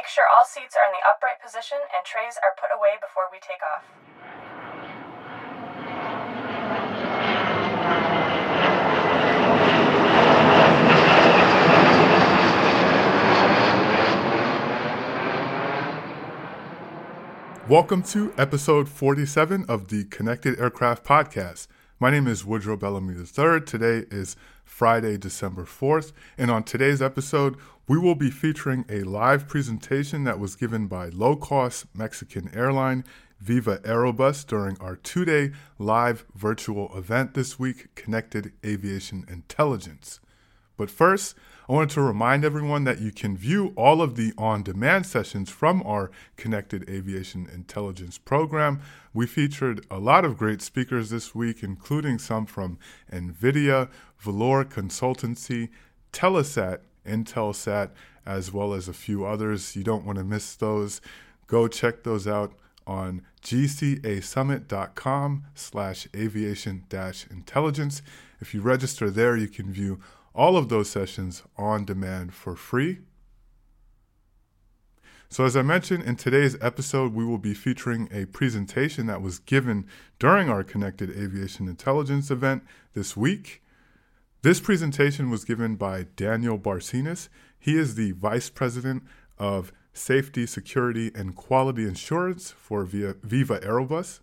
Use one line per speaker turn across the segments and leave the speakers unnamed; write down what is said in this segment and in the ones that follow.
Make sure all seats are in the upright position and trays are put away before we take off.
Welcome to episode 47 of the Connected Aircraft Podcast. My name is Woodrow Bellamy III. Today is Friday, December 4th, and on today's episode, we will be featuring a live presentation that was given by low cost Mexican airline Viva Aerobus during our two day live virtual event this week, Connected Aviation Intelligence. But first, I wanted to remind everyone that you can view all of the on demand sessions from our Connected Aviation Intelligence program. We featured a lot of great speakers this week, including some from NVIDIA, Valour Consultancy, Telesat, Intelsat, as well as a few others. You don't want to miss those. Go check those out on gcasummit.com slash aviation dash intelligence. If you register there, you can view all of those sessions on demand for free. So, as I mentioned in today's episode, we will be featuring a presentation that was given during our Connected Aviation Intelligence event this week. This presentation was given by Daniel Barcenas. He is the Vice President of Safety, Security, and Quality Assurance for Viva Aerobus.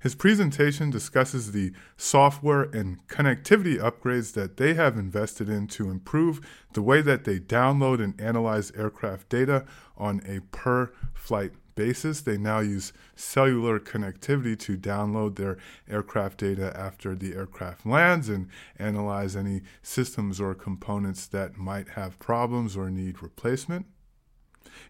His presentation discusses the software and connectivity upgrades that they have invested in to improve the way that they download and analyze aircraft data on a per flight basis. They now use cellular connectivity to download their aircraft data after the aircraft lands and analyze any systems or components that might have problems or need replacement.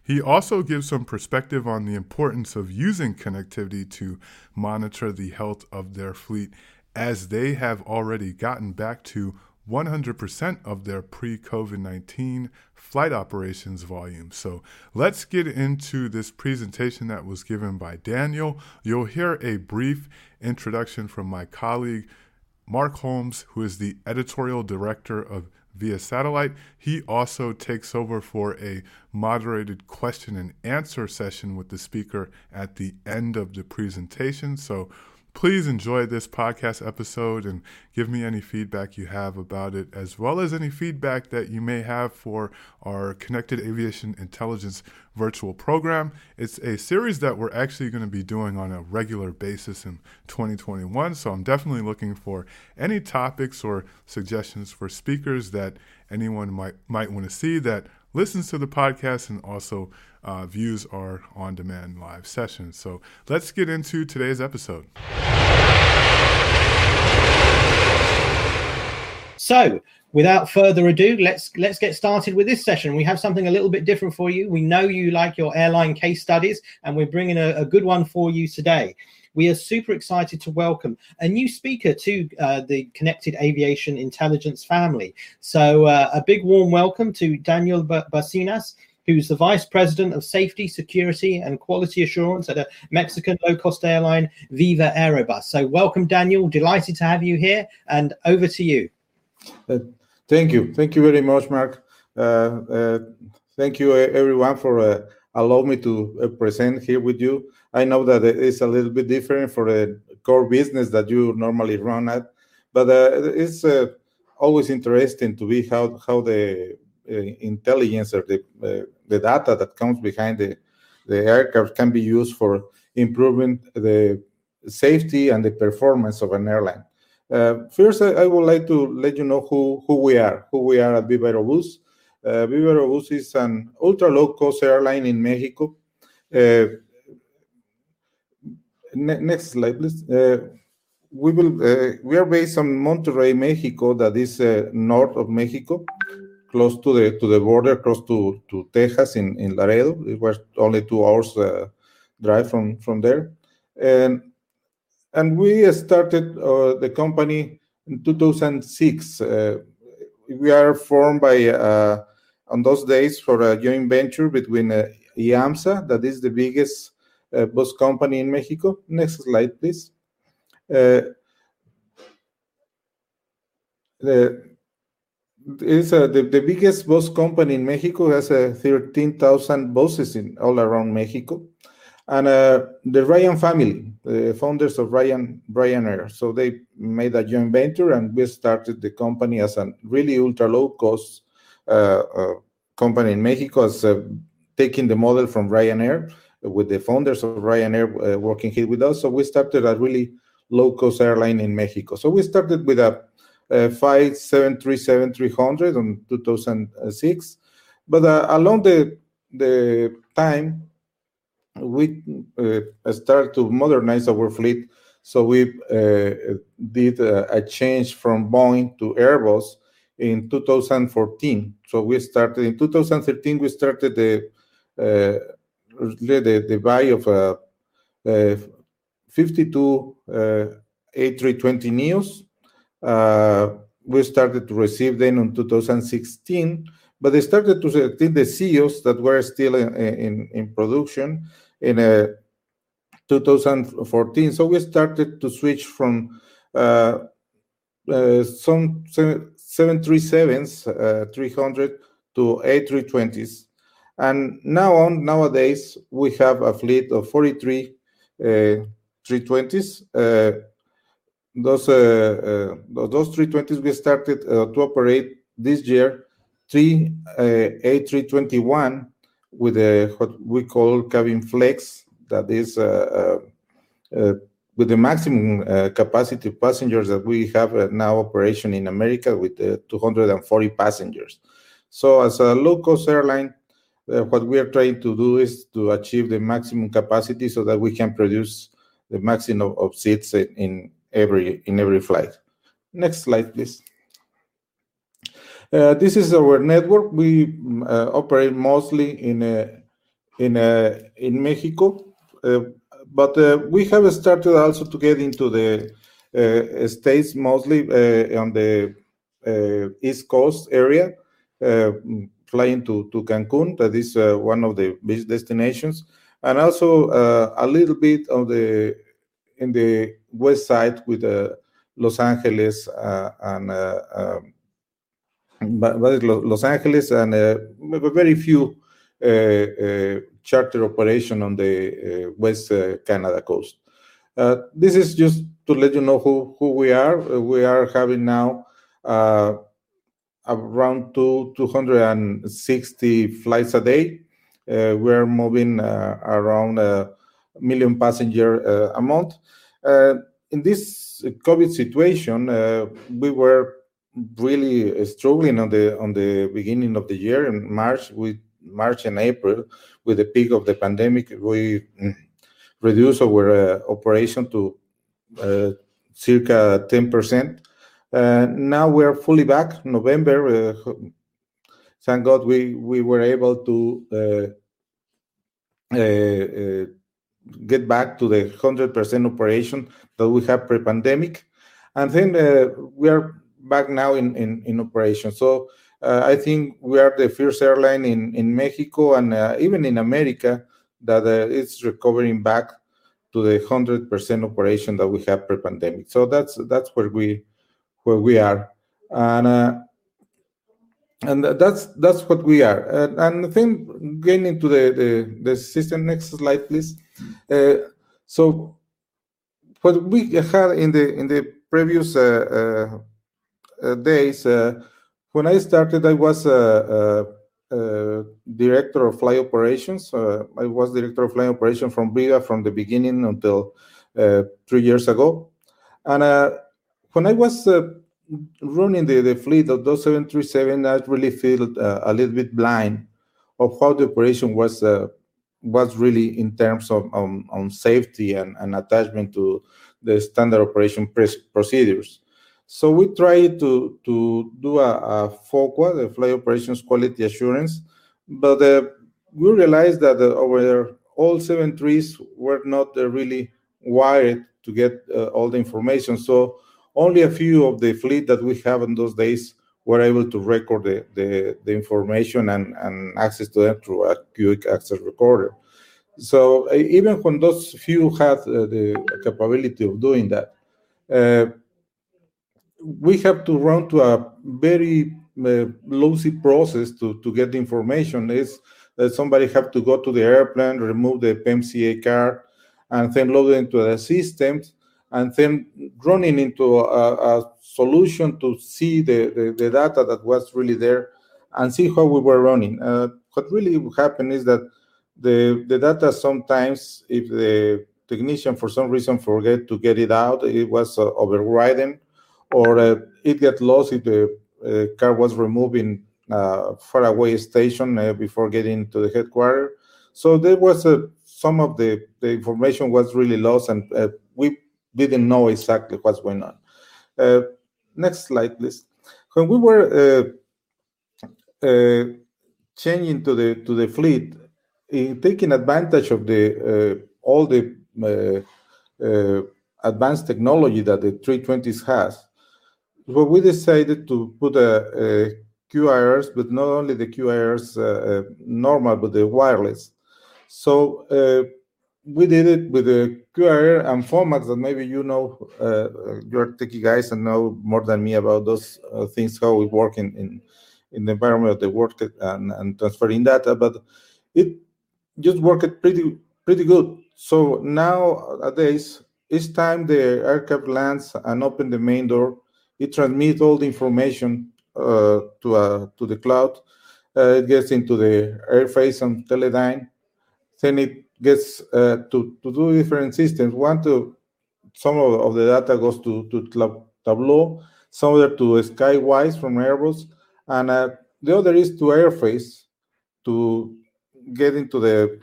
He also gives some perspective on the importance of using connectivity to monitor the health of their fleet, as they have already gotten back to 100% of their pre COVID 19 flight operations volume. So let's get into this presentation that was given by Daniel. You'll hear a brief introduction from my colleague, Mark Holmes, who is the editorial director of via satellite. He also takes over for a moderated question and answer session with the speaker at the end of the presentation. So please enjoy this podcast episode and give me any feedback you have about it, as well as any feedback that you may have for our Connected Aviation Intelligence virtual program. It's a series that we're actually going to be doing on a regular basis in 2021. So I'm definitely looking for any topics or suggestions for speakers that anyone might might want to see that listens to the podcast and also uh, views our on demand live sessions. So let's get into today's episode.
So, without further ado, let's let's get started with this session. We have something a little bit different for you. We know you like your airline case studies, and we're bringing a, a good one for you today. We are super excited to welcome a new speaker to uh, the Connected Aviation Intelligence family. So, uh, a big warm welcome to Daniel Barcenas who's the Vice President of Safety, Security, and Quality Assurance at a Mexican low cost airline, Viva Aerobus. So, welcome, Daniel. Delighted to have you here, and over to you.
Uh, thank you. Thank you very much, Mark. Uh, uh, thank you, everyone, for uh, allowing me to uh, present here with you. I know that it's a little bit different for the core business that you normally run at, but uh, it's always interesting to be how, how the intelligence or the the data that comes behind the, the aircraft can be used for improving the safety and the performance of an airline. Uh, first, I, I, would like to let you know who, who we are, who we are at Viva Aerobus. Uh, Viva Aerobus is an ultra low cost airline in Mexico. Uh, ne next slide, please. Uh, we will. Uh, we are based on Monterrey, Mexico, that is uh, north of Mexico close to the to the border, close to to Texas in in Laredo. It was only two hours uh, drive from from there, and and we started uh, the company in 2006. Uh, we are formed by uh, on those days for a joint venture between uh, IAMSA, that is the biggest uh, bus company in Mexico. Next slide, please. the is uh, the, the biggest bus company in Mexico has uh, 13,000 buses in all around Mexico. And uh, the Ryan family, the founders of Ryan Ryanair, so they made a joint venture, and we started the company as a really ultra low cost uh, uh, company in Mexico, as uh, taking the model from Ryanair, with the founders of Ryanair working here with us. So we started a really low cost airline in Mexico. So we started with a uh, 5737-300 in 2006. But uh, along the, the time, we uh, started to modernize our fleet. So we uh, did a, a, change from Boeing to Airbus in 2014. So we started in 2013. We started the uh, the, the buy of a, a 52 A320 neos uh, we started to receive them in 2016, but they started to see the CEOs that were still in, in, in production in uh, 2014. So we started to switch from uh, uh, some 737s, uh, 300 to A320s. And now on, nowadays, we have a fleet of 43 uh, 320s. Uh, those uh, uh, those 320s we started uh, to operate this year three A321 with a what we call cabin flex that is with the maximum uh, capacity of passengers that we have uh, now operation in America with uh, 240 passengers. So as a low-cost airline, what we are trying to do is to achieve the maximum capacity so that we can produce the maximum of, of seats in, every in every flight. Next slide, please. Uh, this is our network. We uh, operate mostly in uh, in uh, in Mexico, uh, but uh, we have started also to get into the states, mostly on the East Coast area, flying to to Cancun. That is one of the best destinations, and also a little bit of the in the west side with uh, Los Angeles uh, and uh, um, but, but Los Angeles and very few charter operation on the West Canada coast. this is just to let you know who, who we are. we are having now around two, 260 flights a day. Uh, we're moving uh, around a million passenger uh, a month. Uh, in this COVID situation, uh, we were really struggling on the on the beginning of the year in March with March and April with the peak of the pandemic. We mm, reduced our uh, operation to uh, circa 10%. Uh, now we're fully back. November, thank God, we we were able to get back to the 100% operation that we have pre-pandemic. And then uh, we are back now in, in, in operation. So uh, I think we are the first airline in, in Mexico and uh, even in America that uh, is recovering back to the 100% operation that we have pre-pandemic. So that's that's where we where we are. And uh, and that's that's what we are. And, I think getting into the, the, the system. Next slide, please. Uh, so what we had in the in the previous uh, uh, days when I started, I was a, director of flight operations. I was director of flight operations from Briga from the beginning until three years ago. And when I was running the, the fleet of those 737, I really feel uh, a little bit blind of how the operation was uh, was really in terms of um, on safety and, and attachment to the standard operation procedures. So we tried to to do a, a FOQA, the Flight Operations Quality Assurance, but uh, we realized that uh, over all seven threes were not uh, really wired to get uh, all the information. So only a few of the fleet that we have in those days were able to record the, the, the information and, and access to them through a quick access recorder. So uh, even when those few had uh, the capability of doing that, uh, we have to run to a very uh, loosey process to, to get the information. Is that somebody have to go to the airplane, remove the PCMCIA card, and then load it into the system, and then running into a, a solution to see the, the, the, data that was really there and see how we were running. Uh, what really happened is that the, the data sometimes, if the technician for some reason forget to get it out, it was uh, overridden, or uh, it got lost if the uh, car was removed in uh, far away station uh, before getting to the headquarters. So there was a some of the, the information was really lost and uh, we didn't know exactly what's going on. Uh, next slide, please. When we were uh, uh changing to the to the fleet, taking advantage of the all the advanced technology that the 320s has, well, we decided to put a, a QRs, but not only the QARs uh, normal, but the wireless. So uh, we did it with the QRR and formats that maybe you know, uh, you're techie guys and know more than me about those uh, things, how we work in, in, in the environment of the work and, and transferring data, but it just worked pretty pretty good. So nowadays, each time the aircraft lands and open the main door, it transmits all the information uh, to uh, to the cloud. Uh, it gets into the AirFASE and Teledyne. Then it gets uh, to, to do different systems. One to some of, of the data goes to, to Tableau, some other to Skywise from Airbus, and uh, the other is to AirFASE to get into the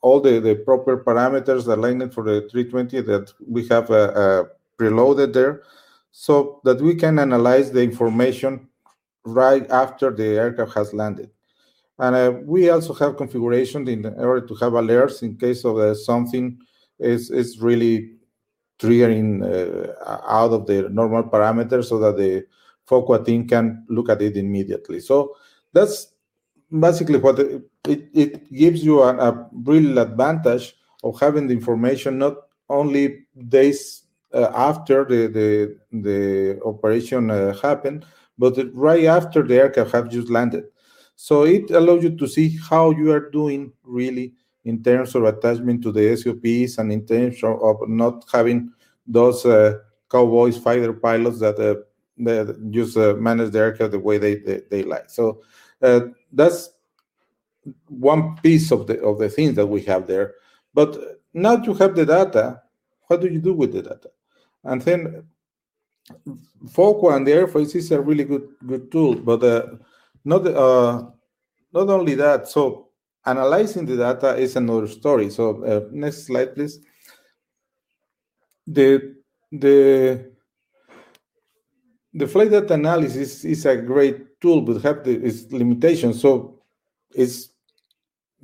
all the, the proper parameters aligned for the 320 that we have uh, uh, preloaded there so that we can analyze the information right after the aircraft has landed. And uh, we also have configuration in order to have alerts in case of uh, something is, is really triggering uh, out of the normal parameters so that the FOQA team can look at it immediately. So that's basically what it, it, it gives you a, a, real advantage of having the information not only days uh, after the, the, the operation uh, happened, but right after the aircraft have just landed. So it allows you to see how you are doing really in terms of attachment to the SOPs and in terms of not having those uh, cowboys fighter pilots that, uh, that just uh, manage the aircraft the way they, they, they like. So uh, that's one piece of the of the things that we have there. But now you have the data. What do you do with the data? And then FOQA and the AirFASE is a really good good tool, but uh, not uh, not only that. So analyzing the data is another story. So uh, next slide, please. The the the flight data analysis is a great tool, but have the, its limitations. So it's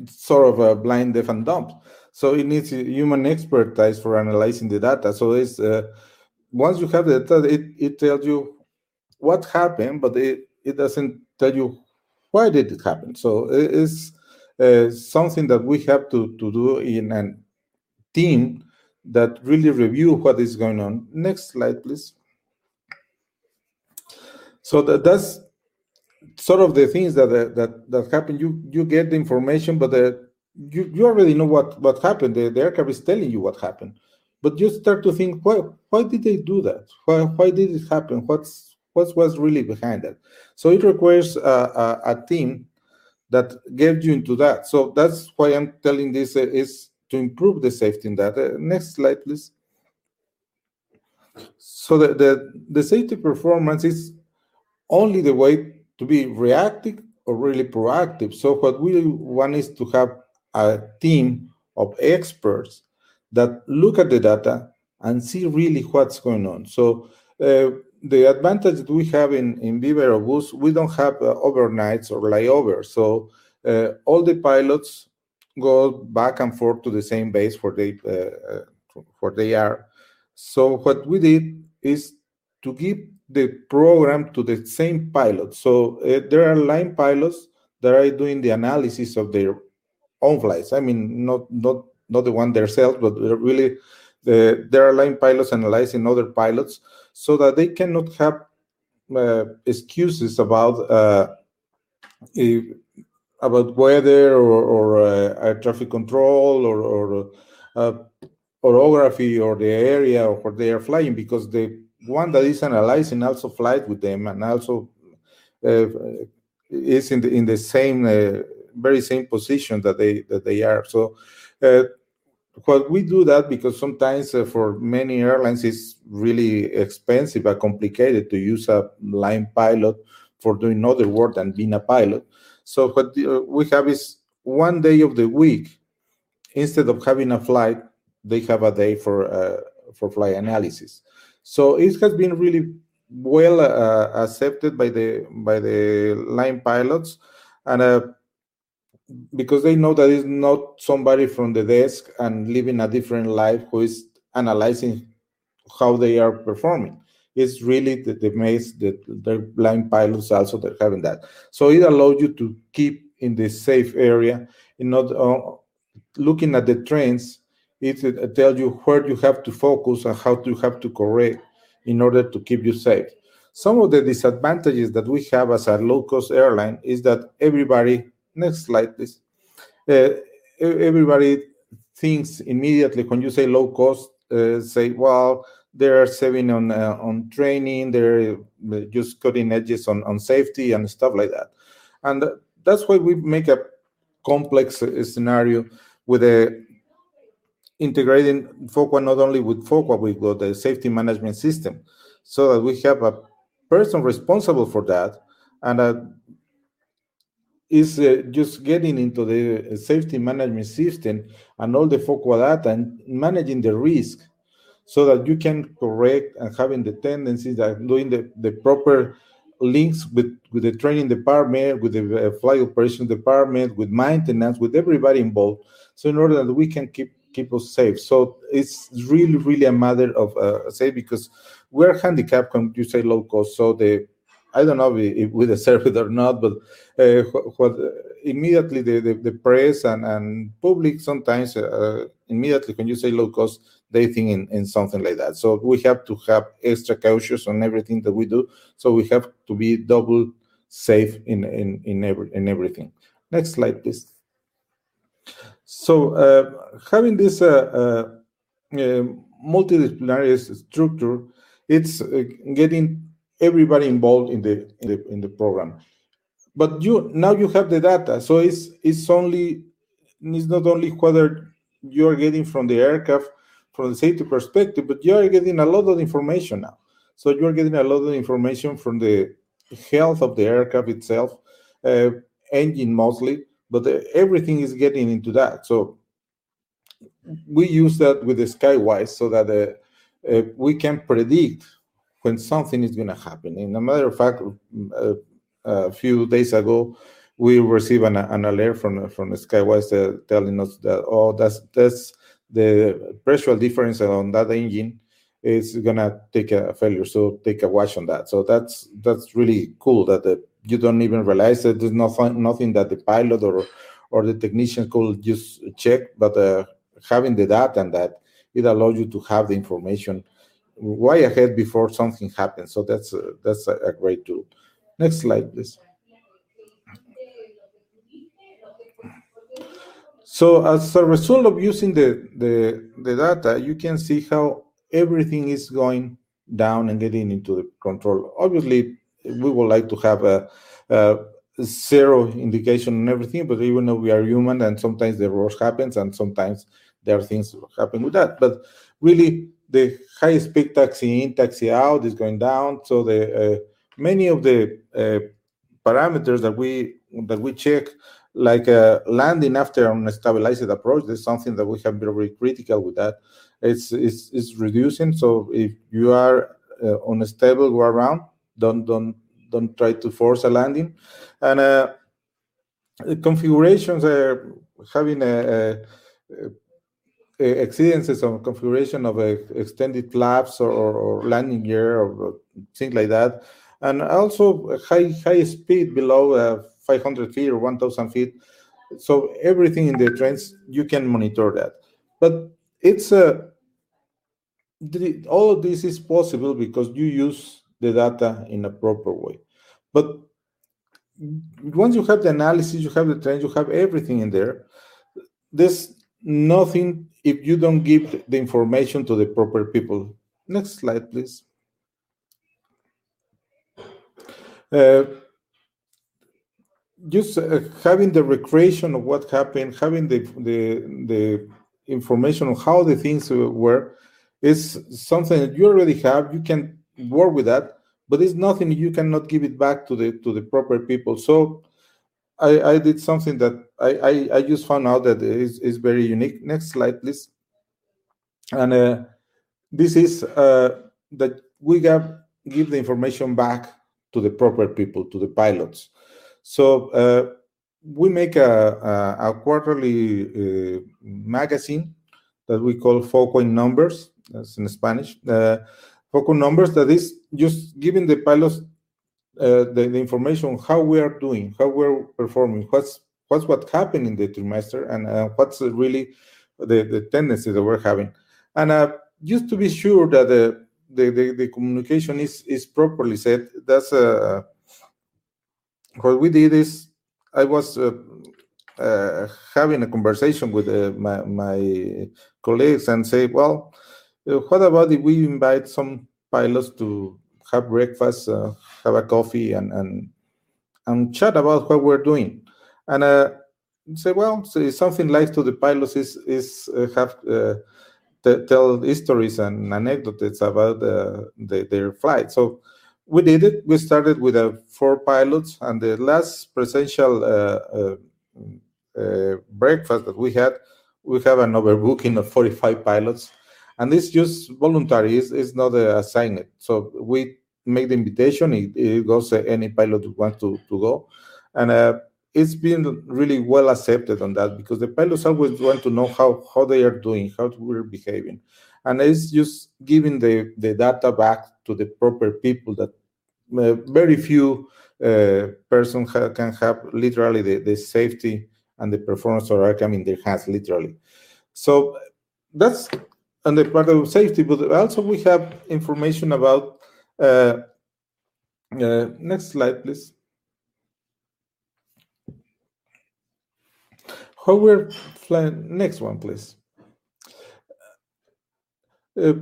sort of a blind, deaf, and dumb. So it needs human expertise for analyzing the data. So it's uh, once you have the data, it, it tells you what happened, but it, it doesn't tell you why did it happen. So it is uh, something that we have to, to do in a team that really review what is going on. Next slide, please. So that, that's sort of the things that that that happen. You you get the information, but the, you you already know what what happened. The, the aircraft is telling you what happened but you start to think why why did they do that why why did it happen what's what was really behind that? So it requires a, a, a, team that gets you into that. So that's why i'm telling this uh, is to improve the safety in that. Uh, next slide please. So the, the the safety performance is only the way to be reactive or really proactive. So what we want is to have a team of experts that look at the data and see really what's going on. So uh, the advantage that we have in, in Viva Aerobus, we don't have uh, overnights or layovers. So uh, all the pilots go back and forth to the same base where they, uh, uh, where they are. So what we did is to give the program to the same pilot. So uh, there are line pilots that are doing the analysis of their own flights. I mean, not not not the one themselves, but really the, there are line pilots analyzing other pilots so that they cannot have uh, excuses about uh, if, about weather or, or uh, traffic control or, or uh, orography or the area or where they are flying because the one that is analyzing also flies with them and also uh, is in the in the same very same position that they that they are. So what we do that because sometimes uh, for many airlines it's really expensive and complicated to use a line pilot for doing other work than being a pilot. So what uh, we have is one day of the week instead of having a flight, they have a day for uh, for flight analysis. So it has been really well uh, accepted by the by the line pilots, and uh, because they know that it's not somebody from the desk and living a different life who is analyzing how they are performing. It's really the, the maze that the blind pilots also that having that. So it allows you to keep in the safe area and not uh, looking at the trends. It, it tells you where you have to focus and how you have to correct in order to keep you safe. Some of the disadvantages that we have as a low cost airline is that everybody, next slide, please. Uh, everybody thinks immediately when you say low cost, uh, say, well, they're saving on uh, on training, they're uh, just cutting edges on, on safety and stuff like that. And that's why we make a complex uh, scenario with a integrating FOQA not only with FOQA, with the safety management system, so that we have a person responsible for that and uh, is uh, just getting into the safety management system and all the FOQA data and managing the risk so that you can correct and having the tendencies that doing the, the proper links with, with the training department, with the uh, flight operations department, with maintenance, with everybody involved. So in order that we can keep keep us safe. So it's really, really a matter of uh, say because we're handicapped when you say low cost. So the I don't know if we deserve it or not, but uh, what, immediately the, the, the, press and, and public sometimes uh, immediately when you say low cost, they think in, in something like that. So we have to have extra cautious on everything that we do. So we have to be double safe in in in, every, in everything. Next slide, please. So uh, having this uh, uh, uh multidisciplinary structure, it's getting everybody involved in the, in the in the program. But you now you have the data, so it's it's only it's not only whether you are getting from the aircraft from the safety perspective, but you are getting a lot of information now. So you are getting a lot of information from the health of the aircraft itself, uh, engine mostly, but everything is getting into that. So we use that with the Skywise so that uh, uh, we can predict when something is going to happen. In a matter of fact, uh, a few days ago, we received an, an alert from from Skywise uh, telling us that oh, that's that's the pressure difference on that engine is gonna take a failure. So take a watch on that. So that's that's really cool that the you don't even realize that there's nothing nothing that the pilot or or the technician could just check, but uh, having the data and that it allows you to have the information way ahead before something happens. So that's uh, that's a, a great tool. Next slide, please. So as a result of using the, the, the data, you can see how everything is going down and getting into the control. Obviously, we would like to have a, a zero indication on everything, but even though we are human and sometimes the worst happens and sometimes there are things happen with that. But really, the high speed taxi in, taxi out is going down. So the uh, many of the uh, parameters that we that we check, like uh, landing after an stabilized approach, is something that we have been very critical with that. It's it's, it's reducing. So if you are uh, on a stable go around, don't don't don't try to force a landing and uh, configurations are having a, a, a exceedances of configuration of extended flaps or, or, landing gear or things like that and also high high speed below uh, 500 feet or 1000 feet so everything in the trains you can monitor that but it's a uh, all of this is possible because you use the data in a proper way. But once you have the analysis, you have the trends, you have everything in there. There's nothing if you don't give the information to the proper people. Next slide, please. Uh, just uh, having the recreation of what happened, having the, the, the information on how the things were, is something that you already have. You can work with that, but it's nothing you cannot give it back to the to the proper people. So I, I did something that I, I, I just found out that is, is very unique. Next slide, please. And uh, this is uh, that we have give the information back to the proper people, to the pilots. So uh, we make a, a, a quarterly uh, magazine that we call Foco in Numbers, that's in Spanish. Uh, Foco Numbers, that is just giving the pilots uh, the, the, information how we are doing, how we're performing, what's what's what happened in the trimester, and uh, what's really the, the tendency that we're having. And uh, just to be sure that the, the, the, the, communication is, is properly set, that's uh, what we did is I was uh, having a conversation with my, my colleagues and say, well, what about if we invite some pilots to have breakfast, uh, have a coffee, and, and and chat about what we're doing, and uh, say, well, so something like to the pilots is is have tell stories and anecdotes about the, their flight. So we did it. We started with uh, four pilots, and the last presential uh, uh, uh, breakfast that we had, we have an overbooking of 45 pilots, and it's just voluntary. It's, it's not a assignment. So we make the invitation. It, it goes any pilot wants to, to go, and uh, it's been really well accepted on that because the pilots always want to know how how they are doing, how we're behaving and it's just giving the, the data back to the proper people that uh, very few uh, person ha can have literally the, the safety and the performance of AirCam in their hands, literally. So that's on the part of safety, but also we have information about, uh, uh next slide, please. How we're flying, next one, please uh,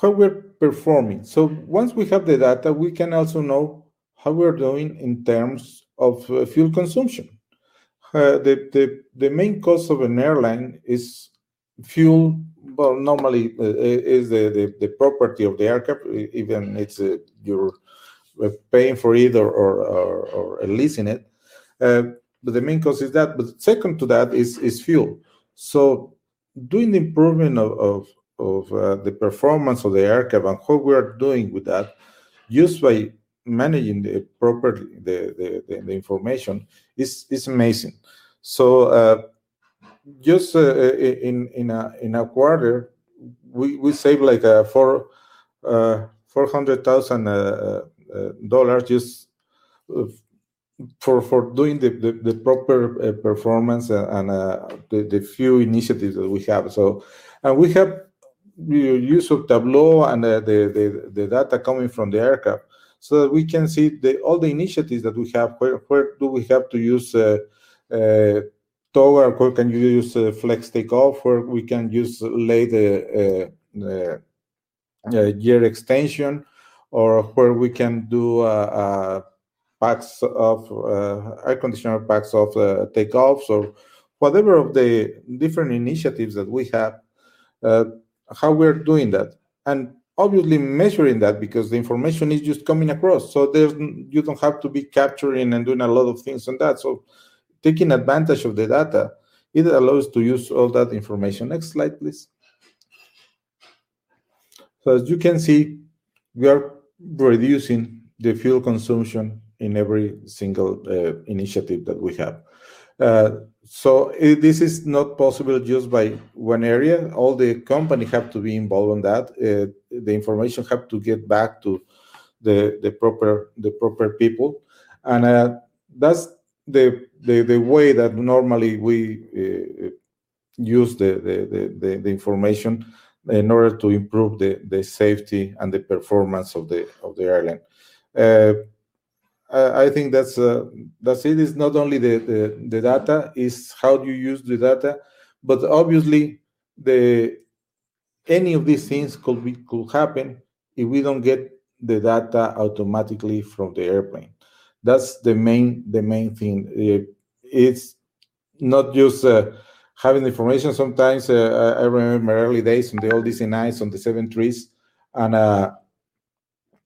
how we're performing. So once we have the data, we can also know how we're doing in terms of uh, fuel consumption. Uh, the, the, the main cost of an airline is fuel. Well, normally uh, is the, the, the, property of the aircraft, even it's uh, you're uh, paying for it or, or, or, or leasing it. Uh, but the main cost is that. But second to that is, is fuel. So doing the improvement of, of, of uh, the performance of the aircraft and how we are doing with that, just by managing the proper the, the, the, the information is is amazing. So uh, just uh, in in a in a quarter, we we save like a four uh, four hundred thousand uh, uh, dollars just for for doing the the, the proper performance and the, the few initiatives that we have. So and we have use of Tableau and the, the, the, data coming from the aircraft so that we can see the, all the initiatives that we have. Where, where do we have to use uh, uh, toggle? Where can you use uh, flex takeoff? Where we can use lay the, the gear extension, or where we can do uh, uh, packs of uh, air conditioner packs of takeoffs, or whatever of the different initiatives that we have how we're doing that and obviously measuring that because the information is just coming across so there's you don't have to be capturing and doing a lot of things on that so taking advantage of the data it allows to use all that information next slide please so as you can see we are reducing the fuel consumption in every single uh, initiative that we have uh, so it, this is not possible just by one area. All the company have to be involved in that. Uh, the information have to get back to the the proper the proper people, and uh, that's the, the the way that normally we uh, use the, the the, the information in order to improve the the safety and the performance of the of the airline. Uh, I think that's uh, that's it. It's not only the, the the data, is how you use the data, but obviously the any of these things could be could happen if we don't get the data automatically from the airplane. That's the main the main thing. It's not just uh, having information. Sometimes uh, I remember early days on the old DC-9s on the seven threes, and uh,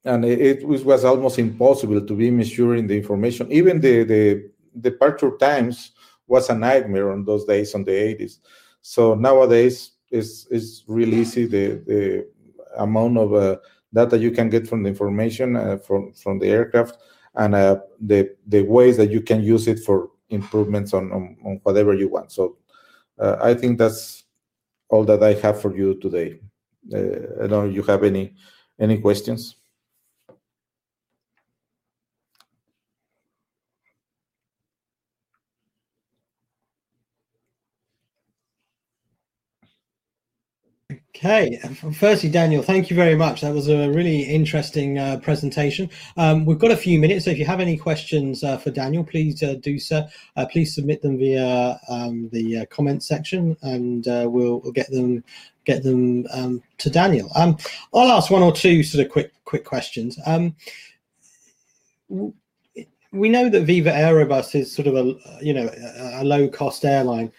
and it, was almost impossible to be measuring the information. Even the the departure times was a nightmare on those days on the 80s. So nowadays it's it's really easy. The the amount of uh, data you can get from the information uh, from from the aircraft and uh, the the ways that you can use it for improvements on on, on whatever you want. So uh, I think that's all that I have for you today. Uh, I don't know if you have any any questions.
Okay, firstly, Daniel, thank you very much. That was a really interesting uh, presentation. Um, we've got a few minutes, so if you have any questions uh, for Daniel, please uh, do so. Uh, please submit them via um, the uh, comment section, and uh, we'll, we'll, get them get them um, to Daniel. Um, I'll ask one or two sort of quick quick questions. Um, we know that Viva Aerobus is sort of a you know a, a low cost airline.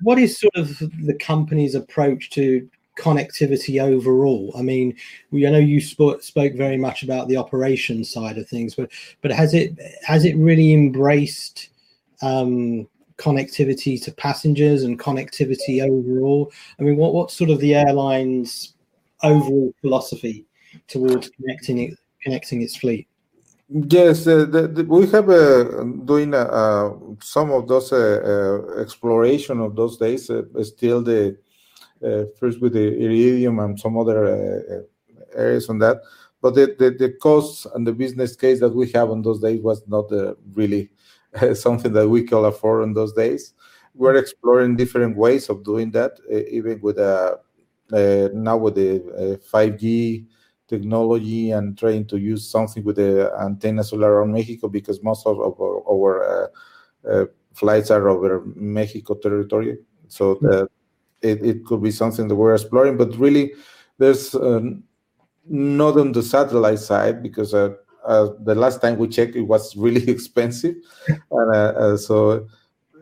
What is sort of the company's approach to connectivity overall? I mean, we I know you spoke spoke very much about the operation side of things, but but has it has it really embraced um, connectivity to passengers and connectivity overall? I mean, what what's sort of the airline's overall philosophy towards connecting it connecting its fleet?
Yes, uh, the, the, we have uh, doing uh, uh some of those uh, uh, exploration of those days. still the uh, first with the iridium and some other uh, areas on that. But the, the, the costs and the business case that we have on those days was not uh, really something that we could afford on those days. We're exploring different ways of doing that, even with uh, now with the 5G technology and trying to use something with the antennas all around Mexico because most of, of our, our uh, uh, flights are over Mexico territory. So the, it, it could be something that we're exploring, but really there's uh, not on the satellite side because uh, uh, the last time we checked, it was really expensive, and uh, uh, so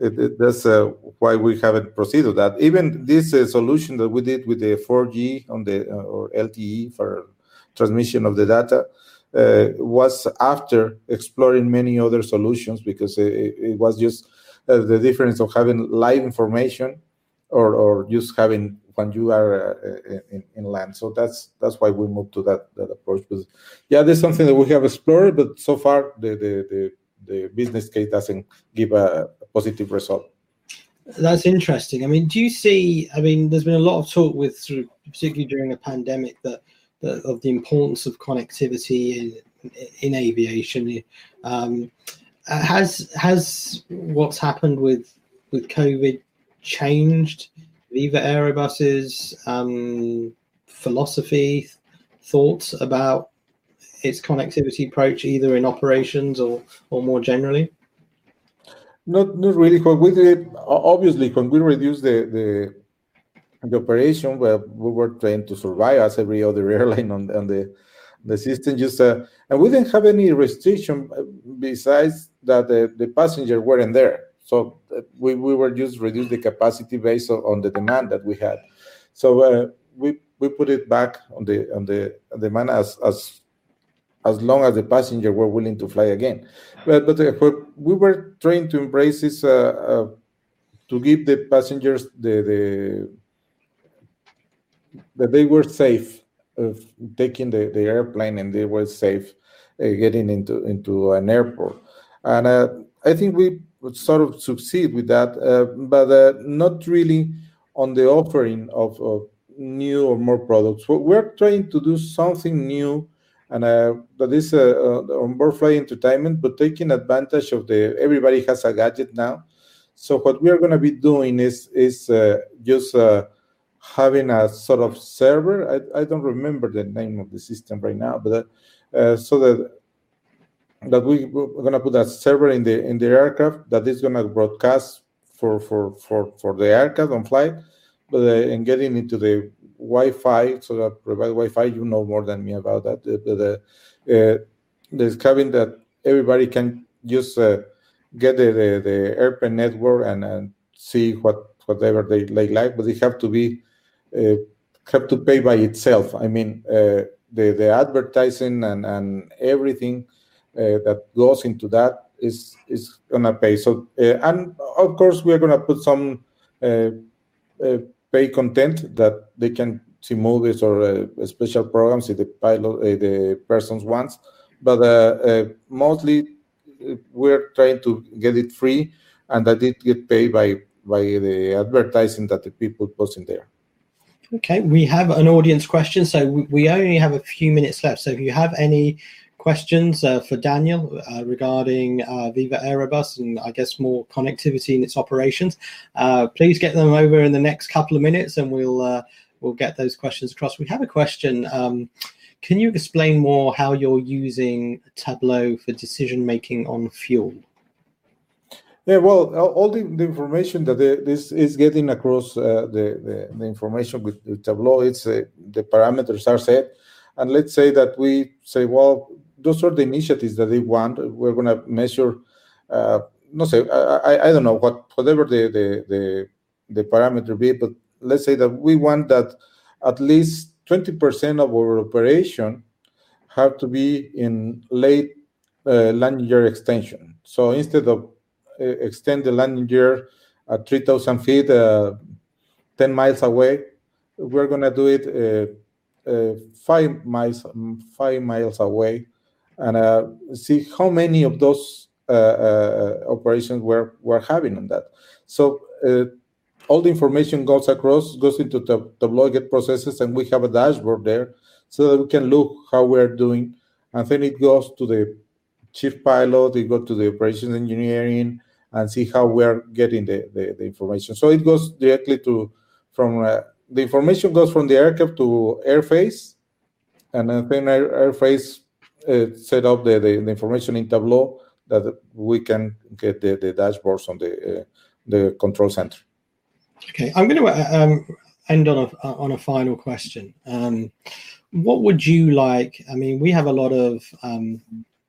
it, it, that's uh, why we haven't proceeded that. Even this solution that we did with the 4G on the or LTE for transmission of the data was after exploring many other solutions because it, it was just the difference of having live information or or just having when you are uh, in, in land. So that's that's why we moved to that that approach. But yeah, there's something that we have explored, but so far the the the, the business case doesn't give a, a positive result.
That's interesting. I mean, do you see? I mean, there's been a lot of talk with, sort of, particularly during a pandemic, that, that of the importance of connectivity in in aviation. Um, has has what's happened with with COVID changed Viva Aerobus's um, philosophy, thoughts about its connectivity approach, either in operations or or more generally?
Not not really. When we did, obviously, when we reduced the the the operation, where we were trying to survive as every other airline on, on the the system, just uh, and we didn't have any restriction uh, besides that the, the passenger weren't there. So we, we were just reduce the capacity based on the demand that we had. So uh, we we put it back on the on the demand as as as long as the passenger were willing to fly again. But but uh, we were trying to embrace this uh, uh, to give the passengers the the that they were safe of taking the, the airplane and they were safe uh, getting into into an airport. And I think we sort of succeed with that, uh, but uh, not really on the offering of, of, new or more products. We're trying to do something new, and uh, that is uh, uh, on board flight entertainment, but taking advantage of the everybody has a gadget now. So what we are going to be doing is is uh, just having a sort of server. I, I don't remember the name of the system right now, but so that that we, we're to put a server in the in the aircraft that is to broadcast for for for for the aircraft on flight, but uh, and getting into the Wi-Fi, so that provide Wi-Fi. You know more than me about that. The the, uh, the cabin that everybody can just uh, get the the, the airplane network and, and see what whatever they, like, but they have to be uh, have to pay by itself. I mean, uh, the the advertising and and everything uh, that goes into that is is gonna pay. So uh, and of course we are gonna put some uh, uh, pay content that they can see movies or special programs if the pilot the persons wants, but mostly we're trying to get it free and that it get paid by by the advertising that the people post in there.
Okay, we have an audience question, so we only have a few minutes left. So if you have any questions uh, for Daniel uh, regarding uh, Viva Aerobus and I guess more connectivity in its operations, please get them over in the next couple of minutes, and we'll we'll get those questions across. We have a question. Um, can you explain more how you're using Tableau for decision making on fuel?
Yeah, well, all the, information that this is getting across the, information with, Tableau, it's the parameters are set, and let's say that we say, well, those are the initiatives that they want. We're going to measure, uh, no say, I, I don't know what whatever the, the the the parameter be, but let's say that we want that at least 20% of our operation have to be in late uh, landing gear extension. So instead of uh, extend the landing gear at 3,000 feet, uh, 10 miles away. We're going to do it uh, five miles five miles away, and see how many of those operations we're we're having on that. So all the information goes across, goes into the Tableau, get processes, and we have a dashboard there so that we can look how we're doing. And then it goes to the chief pilot, it goes to the operations engineering, and see how we're getting the, the, the information. So it goes directly to from uh, the information goes from the aircraft to AirFASE, and then AirFASE uh, set up the, the, the, information in Tableau that we can get the, the dashboards on the uh, the control center.
Okay, I'm going to uh, um, end on a on a final question. Um, what would you like? I mean, we have a lot of um,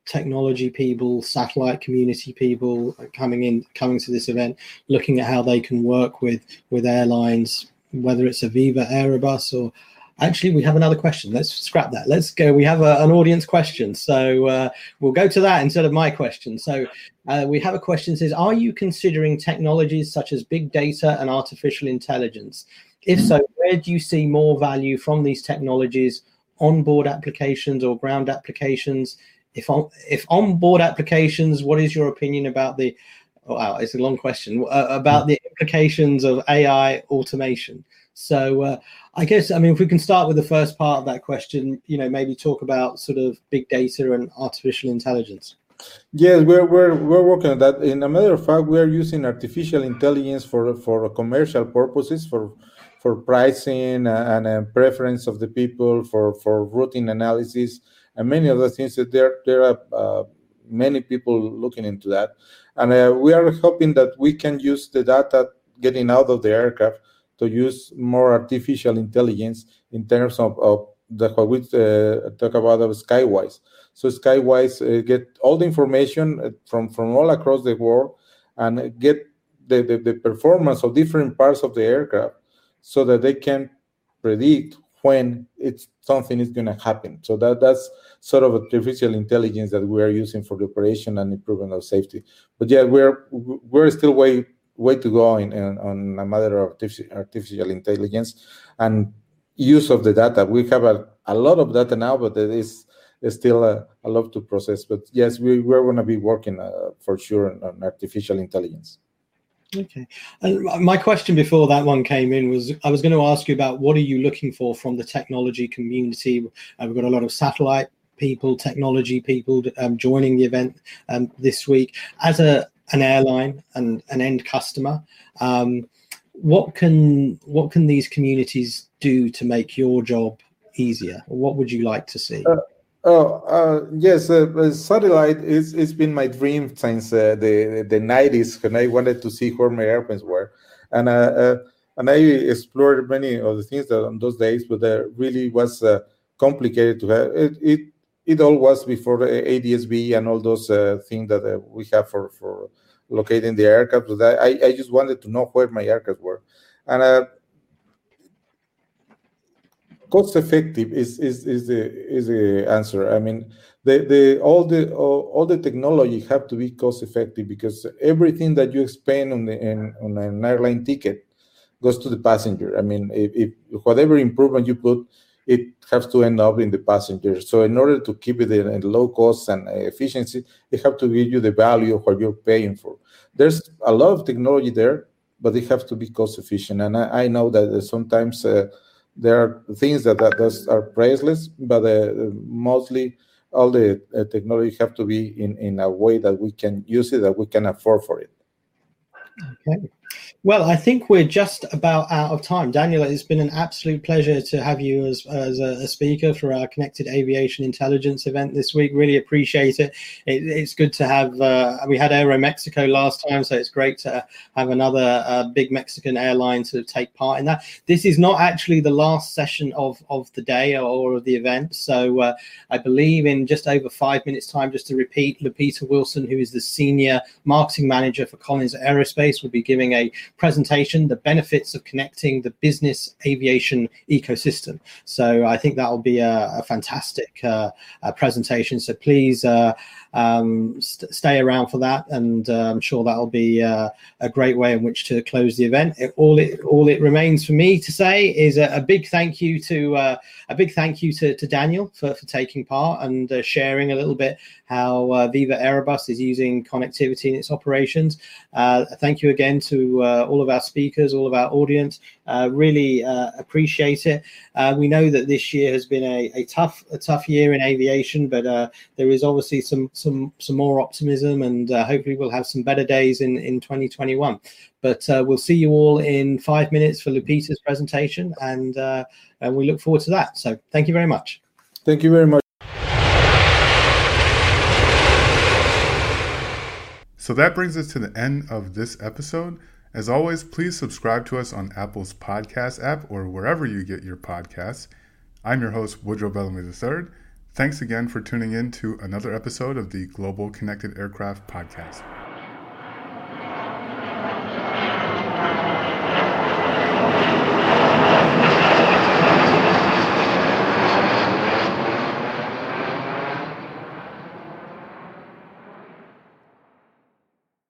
technology people, satellite community people coming in, coming to this event, looking at how they can work with with airlines, whether it's Aviva, Airbus, or actually we have another question. Let's scrap that. Let's go. We have a, an audience question, so uh, we'll go to that instead of my question. So uh, we have a question says, are you considering technologies such as big data and artificial intelligence? If so, where do you see more value from these technologies? onboard applications or ground applications if on if onboard applications, what is your opinion about the? Oh, wow, it's a long question uh, about hmm. the implications of AI automation. So uh, I guess I mean if we can start with the first part of that question, you know, maybe talk about sort of big data and artificial intelligence.
Yes, we're we're we're working on that. In a matter of fact, we are using artificial intelligence for for commercial purposes, for for pricing and, and preference of the people, for for routing analysis and many other things that there there are uh, many people looking into that and uh, we are hoping that we can use the data getting out of the aircraft to use more artificial intelligence in terms of, of the what we uh, talk about of Skywise. So Skywise uh, get all the information uh, from from all across the world and get the, the, the performance of different parts of the aircraft so that they can predict when it's something is going to happen. So that that's sort of artificial intelligence that we are using for the operation and improvement of safety. But yeah, we're we're still way way to go in, in on a matter of artificial intelligence and use of the data. We have a, a lot of data now, but it is still a, a lot to process. But yes, we, we're going to be working uh, for sure on, on artificial intelligence.
Okay. And my question before that one came in was I was going to ask you about what are you looking for from the technology community? Uh, we've got a lot of satellite people, technology people um, joining the event um, this week. As a an airline and an end customer, um, what can what can these communities do to make your job easier? What would you like to see? Uh,
Oh uh, yes, uh, satellite is it's been my dream since uh, the the nineties when I wanted to see where my airplanes were, and uh, uh, and I explored many of the things that on those days, but there really was uh, complicated to have it. It it all was before ADSB and all those things that we have for for locating the aircraft. But I I just wanted to know where my aircraft were, and cost effective is is is the is the answer. I mean, the the all the all, all the technology have to be cost effective because everything that you spend on the in, on an airline ticket goes to the passenger. I mean, if, if whatever improvement you put, it has to end up in the passenger. So in order to keep it in, in low cost and efficiency, they have to give you the value of what you're paying for. There's a lot of technology there, but they have to be cost efficient. And I, I know that sometimes. Uh, there are things that, that are priceless, but uh, mostly all the uh, technology have to be in, in a way that we can use it, that we can afford for it.
Okay. Well, I think we're just about out of time. Daniel, it's been an absolute pleasure to have you as, as a, a speaker for our Connected Aviation Intelligence event this week. Really appreciate it. it it's good to have, uh, we had Aero Mexico last time, so it's great to have another uh, big Mexican airline to take part in that. This is not actually the last session of, of the day or of the event. So uh, I believe in just over five minutes' time, just to repeat, Lupita Wilson, who is the Senior Marketing Manager for Collins Aerospace, will be giving a presentation, the benefits of connecting the business aviation ecosystem. So I think that will be a, a fantastic uh, uh, presentation. So please uh, um, st- stay around for that, and uh, I'm sure that'll be a great way in which to close the event. It, all it all it remains for me to say is a, a big thank you to a big thank you to, to Daniel for, for taking part and sharing a little bit how Viva Aerobus is using connectivity in its operations. Thank you again to all of our speakers, all of our audience. really appreciate it. we know that this year has been a, a tough a tough year in aviation, but there is obviously some some some more optimism, and uh, hopefully we'll have some better days in in 2021. But uh, we'll see you all in five minutes for Lupita's presentation, and uh, and we look forward to that. So thank you very much.
Thank you very much.
So that brings us to the end of this episode. As always, please subscribe to us on Apple's podcast app or wherever you get your podcasts. I'm your host, Woodrow Bellamy III. Thanks again for tuning in to another episode of the Global Connected Aircraft Podcast.